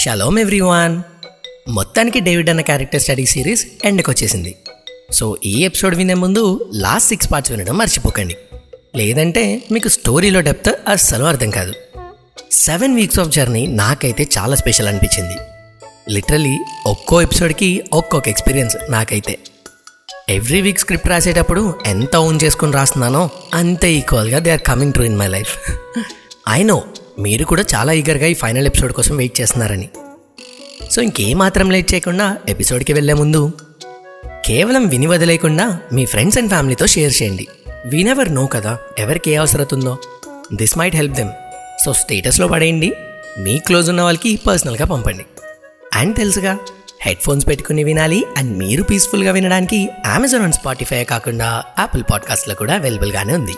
Shalom everyone మొత్తానికి David అన్న character study series ఎండ్కి వచ్చేసింది. సో ఈ ఎపిసోడ్ వినే ముందు లాస్ట్ సిక్స్ పార్ట్స్ వినడం మర్చిపోకండి. లేదంటే మీకు స్టోరీలో డెప్త్ అస్సలు అర్థం కాదు. సెవెన్ వీక్స్ ఆఫ్ జర్నీ నాకైతే చాలా స్పెషల్ అనిపించింది. లిటరలీ ఒక్కో ఎపిసోడ్కి ఒక్కొక్క ఎక్స్పీరియన్స్ నాకైతే. ఎవ్రీ వీక్ స్క్రిప్ట్ రాసేటప్పుడు ఎంత ఓన్ చేసుకుని రాస్తున్నానో అంతే ఈక్వల్గా they are coming true in my life I know మీరు కూడా చాలా ఈగర్గా ఈ ఫైనల్ ఎపిసోడ్ కోసం వెయిట్ చేస్తున్నారని. సో ఇంకేమాత్రం లేట్ చేయకుండా ఎపిసోడ్కి వెళ్ళే ముందు కేవలం విని వదిలేయకుండా మీ ఫ్రెండ్స్ అండ్ ఫ్యామిలీతో షేర్ చేయండి. వినెవర్ నో కదా ఎవరికి ఏ అవసరం ఉందో this might help them so స్టేటస్లో పడేయండి. మీ క్లోజ్ ఉన్న వాళ్ళకి పర్సనల్గా పంపండి. అండ్ తెలుసుగా హెడ్ ఫోన్స్ పెట్టుకుని వినాలి అండ్ మీరు పీస్ఫుల్గా వినడానికి అమెజాన్ అండ్ స్పాటిఫై కాకుండా యాపిల్ పాడ్కాస్ట్లో కూడా అవైలబుల్గానే ఉంది.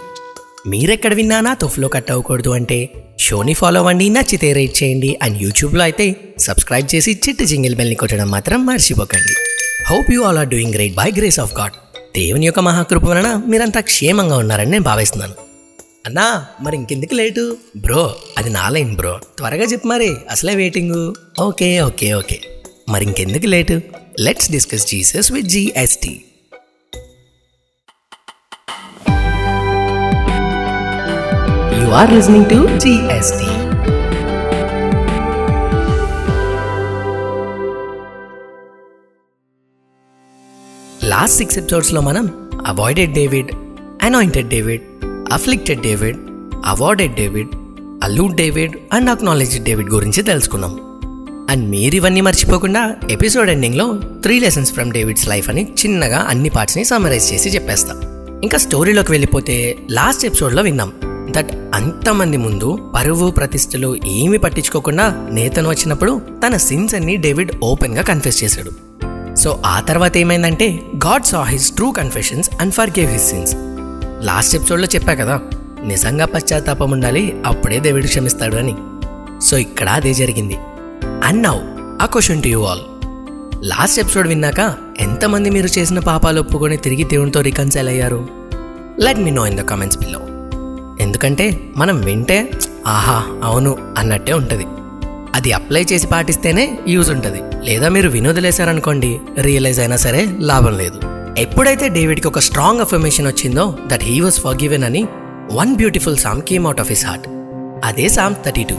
మీరెక్కడ విన్నానా తొఫ్లో కట్ అవ్వకూడదు అంటే? షోని ఫాలో అవ్వండి నచ్చితే రేట్ చేయండి అండ్ యూట్యూబ్లో అయితే సబ్స్క్రైబ్ చేసి చిట్టు జింగిల్ బెల్ని కొట్టడం మాత్రం మర్చిపోకండి. Hope you all are doing great by grace of God. దేవుని యొక్క మహాకృప వలన మీరంతా క్షేమంగా ఉన్నారని నేను భావిస్తున్నాను. అన్నా మరి ఇంకెందుకు లేటు? బ్రో అది నా లైన్ బ్రో. త్వరగా చెప్పు మరి అసలే వెయిటింగ్. Okay okay okay. మరి ఇంకెందుకు late? Let's discuss Jesus with GST. You are listening to GST. Last six ఎపిసోడ్స్లో మనం avoided David anointed David afflicted David awarded David allowed David and acknowledge David గురించి తెలుసుకున్నాం. అండ్ మీరు ఇవన్నీ మర్చిపోకుండా episode ఎండింగ్లో three lessons from David's life అని చిన్నగా అన్ని పార్ట్స్ని సమరైజ్ చేసి చెప్పేస్తాం. ఇంకా స్టోరీలోకి వెళ్ళిపోతే లాస్ట్ ఎపిసోడ్లో విన్నాం. దట్ అంతమంది ముందు పరువు ప్రతిష్టలు ఏమి పట్టించుకోకుండా నేతను వచ్చినప్పుడు తన సిన్స్ అన్ని డేవిడ్ ఓపెన్గా కన్ఫెస్ చేశాడు. సో ఆ తర్వాత ఏమైందంటే God saw his true confessions and forgave his sins last ఎపిసోడ్లో చెప్పా కదా నిజంగా పశ్చాత్తాపం ఉండాలి అప్పుడే దేవుడు క్షమిస్తాడు అని. సో ఇక్కడ అదే జరిగింది. And now a question to you all last episode విన్నాక ఎంతమంది మీరు చేసిన పాపాలు ఒప్పుకొని తిరిగి దేవునితో రికన్సైల్ అయ్యారు? Let me know in the comments below ఎందుకంటే మనం వింటే ఆహా అవును అన్నట్టే ఉంటుంది. అది అప్లై చేసి పాటిస్తేనే యూజ్ ఉంటుంది. లేదా మీరు వినోదలేశారనుకోండి రియలైజ్ అయినా సరే లాభం లేదు. ఎప్పుడైతే డేవిడ్కి ఒక స్ట్రాంగ్ అఫర్మేషన్ వచ్చిందో that he was forgiven అని one beautiful psalm came out of his heart. అదే సామ్ థర్టీ టూ.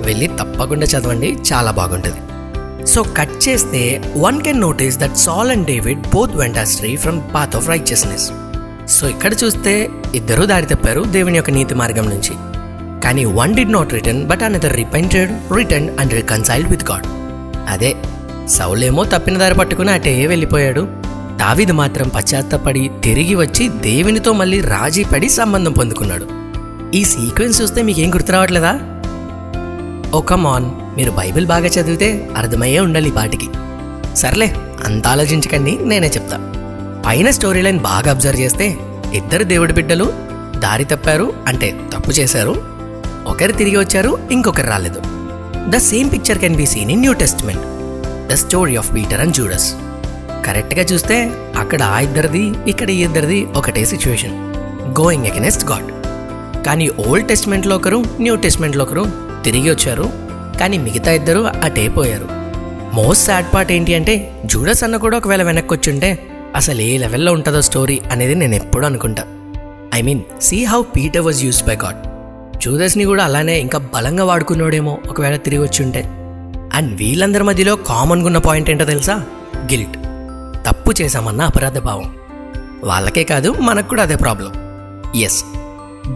వెళ్ళి తప్పకుండా చదవండి చాలా బాగుంటుంది. సో కట్ చేస్తే one can notice that Saul and David both went astray from path of righteousness. So ఇక్కడ చూస్తే ఇద్దరూ దారి తప్పారు దేవుని యొక్క నీతి మార్గం నుంచి. కానీ one did not return but another repented return and reconciled with God అదే సౌలేమో తప్పిన దారి పట్టుకుని అటే వెళ్ళిపోయాడు. దావిది మాత్రం పశ్చాత్తపడి తిరిగి వచ్చి దేవునితో మళ్ళీ రాజీ పడి సంబంధం పొందుకున్నాడు. ఈ సీక్వెన్స్ చూస్తే మీకేం గుర్తు రావట్లేదా? ఓ మాన్ మీరు బైబిల్ బాగా చదివితే అర్థమయ్యే ఉండాలి ఈ పాటికి. సర్లే అంత ఆలోచించకండి నేనే చెప్తా. పైన స్టోరీ లైన్ బాగా అబ్జర్వ్ చేస్తే ఇద్దరు దేవుడి బిడ్డలు దారి తప్పారు అంటే తప్పు చేశారు. ఒకరు తిరిగి వచ్చారు ఇంకొకరు రాలేదు. The same picture can be seen in New Testament the story of Peter and Judas కరెక్ట్గా చూస్తే అక్కడ ఆ ఇద్దరిది ఇక్కడ ఈ ఇద్దరిది ఒకటే సిచ్యువేషన్ గోయింగ్ అగెనెస్ట్ గాడ్ కానీ ఓల్డ్ టెస్ట్మెంట్లో ఒకరు న్యూ టెస్ట్మెంట్లో ఒకరు తిరిగి వచ్చారు కానీ మిగతా ఇద్దరు అటే పోయారు. మోస్ట్ సాడ్ పార్ట్ ఏంటి అంటే జూడస్ అన్న కూడా ఒకవేళ వెనక్కి వచ్చుంటే అసలు ఏ లెవెల్లో ఉంటుందో స్టోరీ అనేది నేను ఎప్పుడు అనుకుంటా. I mean see how Peter was used by God జూదస్ని కూడా అలానే ఇంకా బలంగా వాడుకున్నాడేమో ఒకవేళ తిరిగి వచ్చుంటే అండ్ వీళ్ళందరి మధ్యలో కామన్గా ఉన్న పాయింట్ ఏంటో తెలుసా? గిల్ట్ తప్పు చేశామన్న అపరాధ భావం. వాళ్ళకే కాదు మనకు కూడా అదే problem as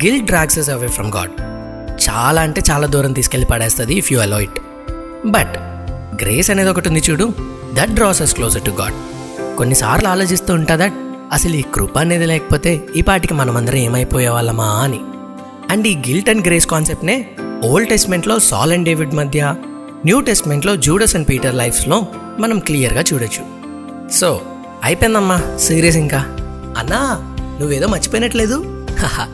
guilt drags us away from God చాలా అంటే చాలా దూరం తీసుకెళ్ళి పడేస్తుంది if you allow it but grace అనేది ఒకటి ఉంది చూడు. That draws us closer to God కొన్నిసార్లు ఆలోచిస్తూ ఉంటుందా? అసలు ఈ కృప అనేది లేకపోతే ఈ పాటికి మనమందరం ఏమైపోయే వాళ్ళమా అని. అండ్ ఈ గిల్ట్ అండ్ గ్రేస్ కాన్సెప్ట్నే ఓల్డ్ టెస్ట్మెంట్లో సాల్ అండ్ డేవిడ్ మధ్య న్యూ టెస్ట్మెంట్లో జూడస్ అండ్ పీటర్ లైఫ్స్లో మనం క్లియర్గా చూడొచ్చు. సో అయిపోయిందమ్మా సీరియస్ ఇంకా. అన్నా నువ్వేదో మర్చిపోయినట్లేదు? హహ,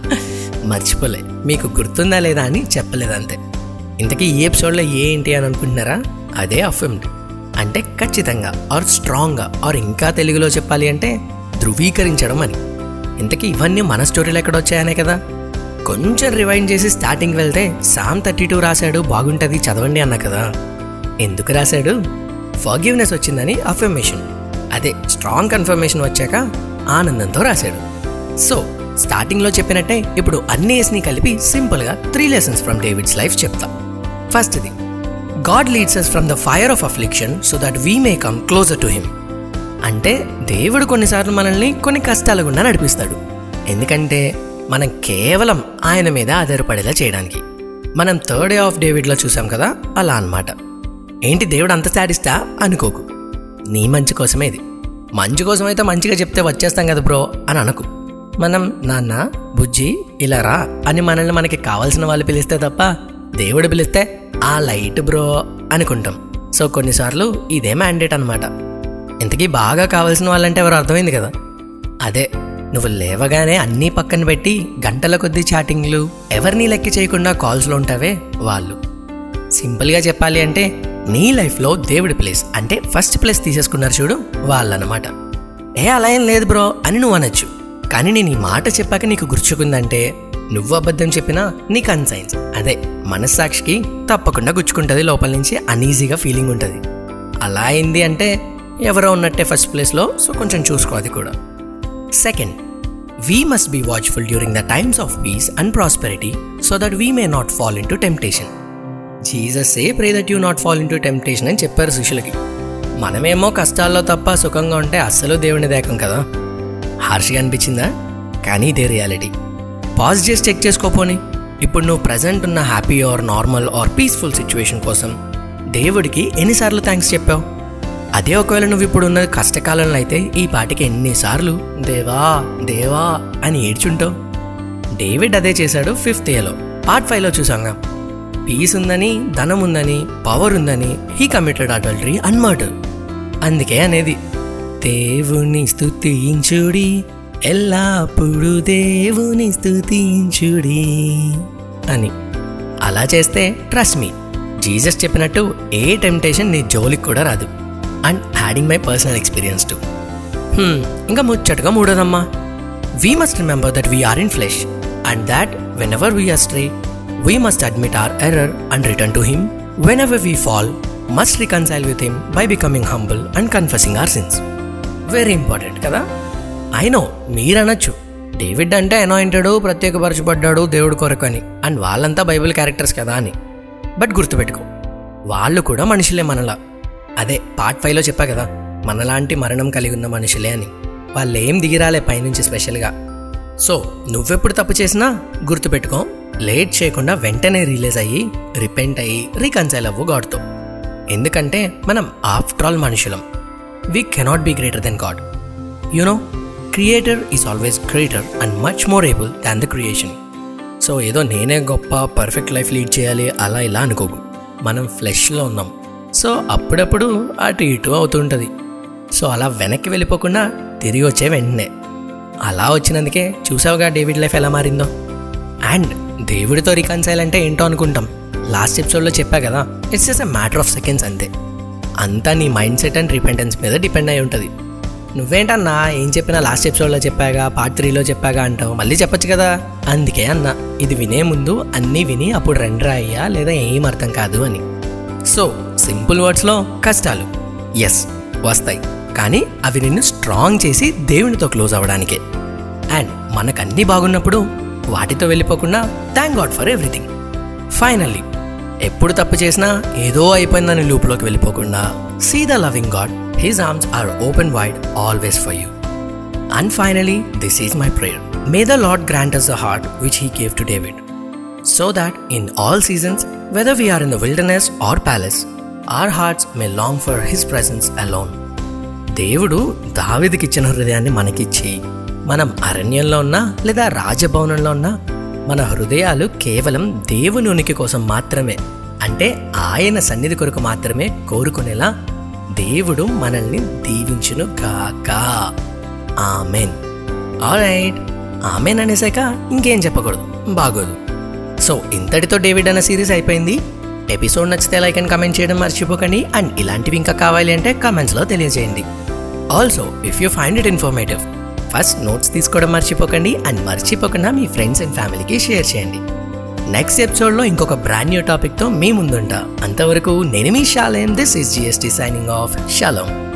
మర్చిపోలే. మీకు గుర్తుందా లేదా అని చెప్పలేదంతే. ఇంతకీ ఈ ఎపిసోడ్లో ఏంటి అని అనుకుంటున్నారా? అదే అఫెమ్డ్ అంటే ఖచ్చితంగా ఆర్ స్ట్రాంగ్గా ఆర్ ఇంకా తెలుగులో చెప్పాలి అంటే ధృవీకరించడం అని. ఇంతకీ ఇవన్నీ మన స్టోరీలు ఎక్కడ వచ్చాయనే కదా? కొంచెం రివైండ్ చేసి స్టార్టింగ్ వెళ్తే సామ్ థర్టీ టూ రాశాడు బాగుంటుంది చదవండి అన్న కదా? ఎందుకు రాశాడు? ఫర్గివ్నెస్ వచ్చిందని అఫర్మేషన్ అదే స్ట్రాంగ్ కన్ఫర్మేషన్ వచ్చాక ఆనందంతో రాశాడు. సో స్టార్టింగ్లో చెప్పినట్టే ఇప్పుడు అన్ని ఏస్ని కలిపి సింపుల్గా three lessons from David's life చెప్తా. ఫస్ట్ది God leads us from the fire of affliction so that we may come closer to him అంటే దేవుడు కొన్నిసార్లు మనల్ని కొన్ని కష్టాల గుండా నడిపిస్తాడు. ఎందుకంటే మనం కేవలం ఆయన మీద ఆధారపడేలా చేయడానికి. మనం థర్డ్ డే ఆఫ్ డేవిడ్లో చూసాం కదా అలా అన్నమాట. ఏంటి దేవుడు అంత శాడిస్తా అనుకోకు. నీ మంచి కోసమే ఇది. మంచి కోసం అయితే మంచిగా చెప్తే వచ్చేస్తాం కదా బ్రో అని అనకు. మనం నాన్న బుజ్జి ఇలా రా అని మనల్ని మనకి కావాల్సిన వాళ్ళు పిలిస్తే తప్ప దేవుడు పిలిస్తే ఆ లైట్ బ్రో అనుకుంటాం. సో కొన్నిసార్లు ఇదే మ్యాండేట్ అనమాట ఇంతకీ బాగా కావాల్సిన వాళ్ళంటే ఎవరు అర్థమైంది కదా. అదే నువ్వు లేవగానే అన్నీ పక్కన పెట్టి గంటల కొద్దీ చాటింగ్లు ఎవరిని లెక్క చేయకుండా కాల్స్లో ఉంటావే వాళ్ళు. సింపుల్గా చెప్పాలి అంటే నీ లైఫ్లో దేవుడి ప్లేస్ అంటే ఫస్ట్ ప్లేస్ తీసేసుకున్నారు చూడు వాళ్ళనమాట ఏ అలా ఏం లేదు బ్రో అని నువ్వు అనొచ్చు. కానీ నేను ఈ మాట చెప్పాక నీకు గుర్చుకుందంటే నువ్వు అబద్ధం చెప్పినా నీ కన్సైన్స్ అదే మనస్సాక్షికి తప్పకుండా గుచ్చుకుంటుంది లోపల నుంచి అనీజీగా ఫీలింగ్ ఉంటుంది. అలా అయింది అంటే ఎవరో ఉన్నట్టే ఫస్ట్ ప్లేస్లో సో కొంచెం చూసుకో అది కూడా. Second we must be watchful during the times of peace and prosperity so that we may not fall into temptation Jesus a pray that you not fall into temptation అని చెప్పారు శిష్యులకి. మనమేమో కష్టాల్లో తప్ప సుఖంగా ఉంటే అస్సలు దేవుని దేకం కదా? హార్ష్గా అనిపించిందా? కానీ ఇదే రియాలిటీ పాజ్ చేసి చెక్ చేసుకోపోని ఇప్పుడు నువ్వు ప్రజెంట్ ఉన్న happy or normal or peaceful situation కోసం దేవుడికి ఎన్నిసార్లు థ్యాంక్స్ చెప్పావు? అదే ఒకవేళ నువ్వు ఇప్పుడు ఉన్న కష్టకాలంలో అయితే ఈ పాటికి ఎన్నిసార్లు దేవా దేవా అని ఏడ్చుంటావు? డేవిడ్ అదే చేశాడు ఫిఫ్త్ ఏలో పార్ట్ ఫైవ్లో చూసాంగా పీస్ ఉందని ధనం ఉందని పవర్ ఉందని he committed adultery and murder అందుకే అనేది దేవుని స్థుతించుడి ఎల్లప్పుడు దేవుని స్తుతించుడి. అని. అలా చేస్తే ట్రస్ట్ మీ జీసస్ చెప్పినట్టు ఏ టెంప్టేషన్ నీ జోలికి కూడా రాదు. And adding my personal experience to ఇంకా ముచ్చటగా మూడోదమ్మా. We must remember that we are in flesh and that whenever we are stray we must admit our error and return to him whenever we fall must reconcile with him by becoming humble and confessing our sins very important కదా? I know మీరనొచ్చు. David అంటే anointed ప్రత్యేకపరచబడ్డాడు దేవుడు కొరకు అని and వాళ్ళంతా Bible characters కదా అని. బట్ గుర్తుపెట్టుకో వాళ్ళు కూడా మనుషులే మనలా. అదే పార్ట్ ఫైవ్లో చెప్పా కదా మనలాంటి మరణం కలిగి ఉన్న మనుషులే అని. వాళ్ళు ఏం దిగిరాలే పైనుంచి స్పెషల్గా. సో నువ్వెప్పుడు తప్పు చేసినా గుర్తుపెట్టుకో లేట్ చేయకుండా వెంటనే రిలీజ్ అయ్యి రిపెంట్ అయ్యి రీకన్సైల్ అవ్వు గాడ్తో. ఎందుకంటే మనం ఆఫ్టర్ ఆల్ మనుషులం. We cannot be greater than God. You know creator is always greater and much more able than the creation so ఏదో నేనే గొప్ప పర్ఫెక్ట్ లైఫ్ లీడ్ చేయాలి అలా ఇలా అనుకోకు. మనం ఫ్లెష్లో ఉన్నాం. సో అప్పుడప్పుడు అటు ఇటు అవుతుంటుంది. సో అలా వెనక్కి వెళ్ళిపోకుండా తిరిగి వచ్చే వెంటనే. అలా వచ్చినందుకే చూసావుగా డేవిడ్ లైఫ్ ఎలా మారిందో. అండ్ దేవుడితో రికన్సైల్ అంటే ఏంటో అనుకుంటాం. లాస్ట్ ఎపిసోడ్లో చెప్పా కదా it's just a matter of seconds అంతే. అంతా నీ మైండ్ సెట్ అండ్ రిపెంటెన్స్ మీద డిపెండ్ అయి ఉంటుంది. నువ్వేంటన్నా? ఏం చెప్పినా లాస్ట్ ఎపిసోడ్లో చెప్పాగా పార్ట్ త్రీలో చెప్పాగా అంటావు. మళ్ళీ చెప్పొచ్చు కదా? అందుకే అన్నా ఇది వినే ముందు అన్నీ విని అప్పుడు రెండరా అయ్యా లేదా ఏం అర్థం కాదు అని. సో సింపుల్ వర్డ్స్లో కష్టాలు. ఎస్ వస్తాయి. కానీ అవి నిన్ను స్ట్రాంగ్ చేసి దేవునితో క్లోజ్ అవ్వడానికే. అండ్ మనకన్నీ బాగున్నప్పుడు వాటితో వెళ్ళిపోకుండా thank God for everything finally ఎప్పుడు తప్పు చేసినా ఏదో అయిపోయిందని లూప్లోకి వెళ్ళిపోకుండా see the loving God his arms are open wide always for you and finally this is my prayer may the Lord grant us the heart which he gave to David so that in all seasons, whether we are in the wilderness or palace, our hearts may long for His presence alone. దేవుడు దావిదికిచ్చిన హృదయాన్ని మనకిచ్చి మనం అరణ్యంలో ఉన్నా లేదా రాజభవనంలో ఉన్నా మన హృదయాలు కేవలం దేవుని ఉనికి కోసం మాత్రమే అంటే ఆయన సన్నిధి కొరకు మాత్రమే కోరుకునేలా దేవుడు మనల్ని దీవించును కాక ఆమెన్. ఆల్రైట్ ఆమెన్ అనేసాక ఇంకేం చెప్పకూడదు. బాగోదు. సో ఇంతటితో డేవిడ్ అన్న సిరీస్ అయిపోయింది. ఎపిసోడ్ నచ్చితే లైక్ అండ్ కమెంట్ చేయడం మర్చిపోకండి. అండ్ ఇలాంటివి ఇంకా కావాలి అంటే కమెంట్స్లో తెలియజేయండి. Also if you find it informative first notes తీసుకోవడం మర్చిపోకండి. అండ్ మర్చిపోకుండా మీ ఫ్రెండ్స్ అండ్ ఫ్యామిలీకి షేర్ చేయండి. నెక్స్ట్ ఎపిసోడ్లో ఇంకొక బ్రాండ్ న్యూ టాపిక్తో మీ ముందుంటా. అంతవరకు నేను మీ Shalem this is GST signing off shalom